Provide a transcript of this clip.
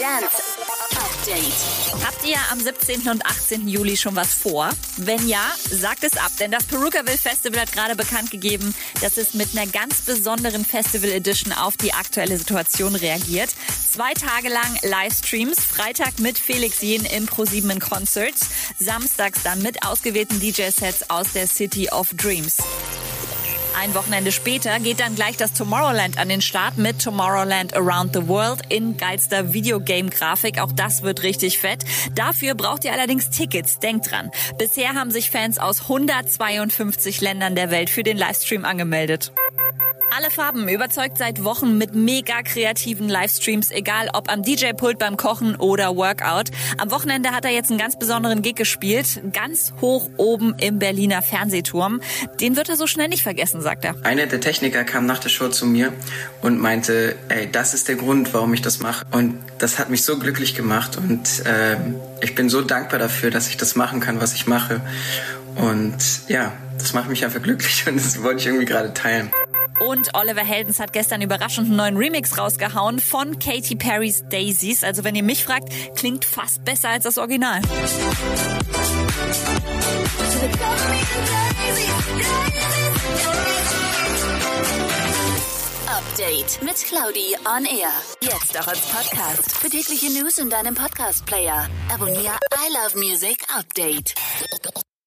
Dance Update. Habt ihr am 17. und 18. Juli schon was vor? Wenn ja, sagt es ab, denn das Perukaville Festival hat gerade bekannt gegeben, dass es mit einer ganz besonderen Festival Edition auf die aktuelle Situation reagiert. Zwei Tage lang Livestreams, Freitag mit Felix Jen im Pro7 in Concerts, samstags dann mit ausgewählten DJ-Sets aus der City of Dreams. Ein Wochenende später geht dann gleich das Tomorrowland an den Start mit Tomorrowland Around the World in geilster Videogame-Grafik. Auch das wird richtig fett. Dafür braucht ihr allerdings Tickets. Denkt dran. Bisher haben sich Fans aus 152 Ländern der Welt für den Livestream angemeldet. Alle Farben überzeugt seit Wochen mit mega kreativen Livestreams, egal ob am DJ-Pult beim Kochen oder Workout. Am Wochenende hat er jetzt einen ganz besonderen Gig gespielt, ganz hoch oben im Berliner Fernsehturm. Den wird er so schnell nicht vergessen, sagt er. Einer der Techniker kam nach der Show zu mir und meinte, ey, das ist der Grund, warum ich das mache. Und das hat mich so glücklich gemacht und äh, ich bin so dankbar dafür, dass ich das machen kann, was ich mache. Und ja, das macht mich einfach glücklich und das wollte ich irgendwie gerade teilen. Und Oliver Heldens hat gestern überraschend einen neuen Remix rausgehauen von Katy Perrys Daisies. Also wenn ihr mich fragt, klingt fast besser als das Original. Update mit Claudi on Air. Jetzt auch als Podcast. Für tägliche News in deinem Podcast-Player. Abonniere I Love Music Update.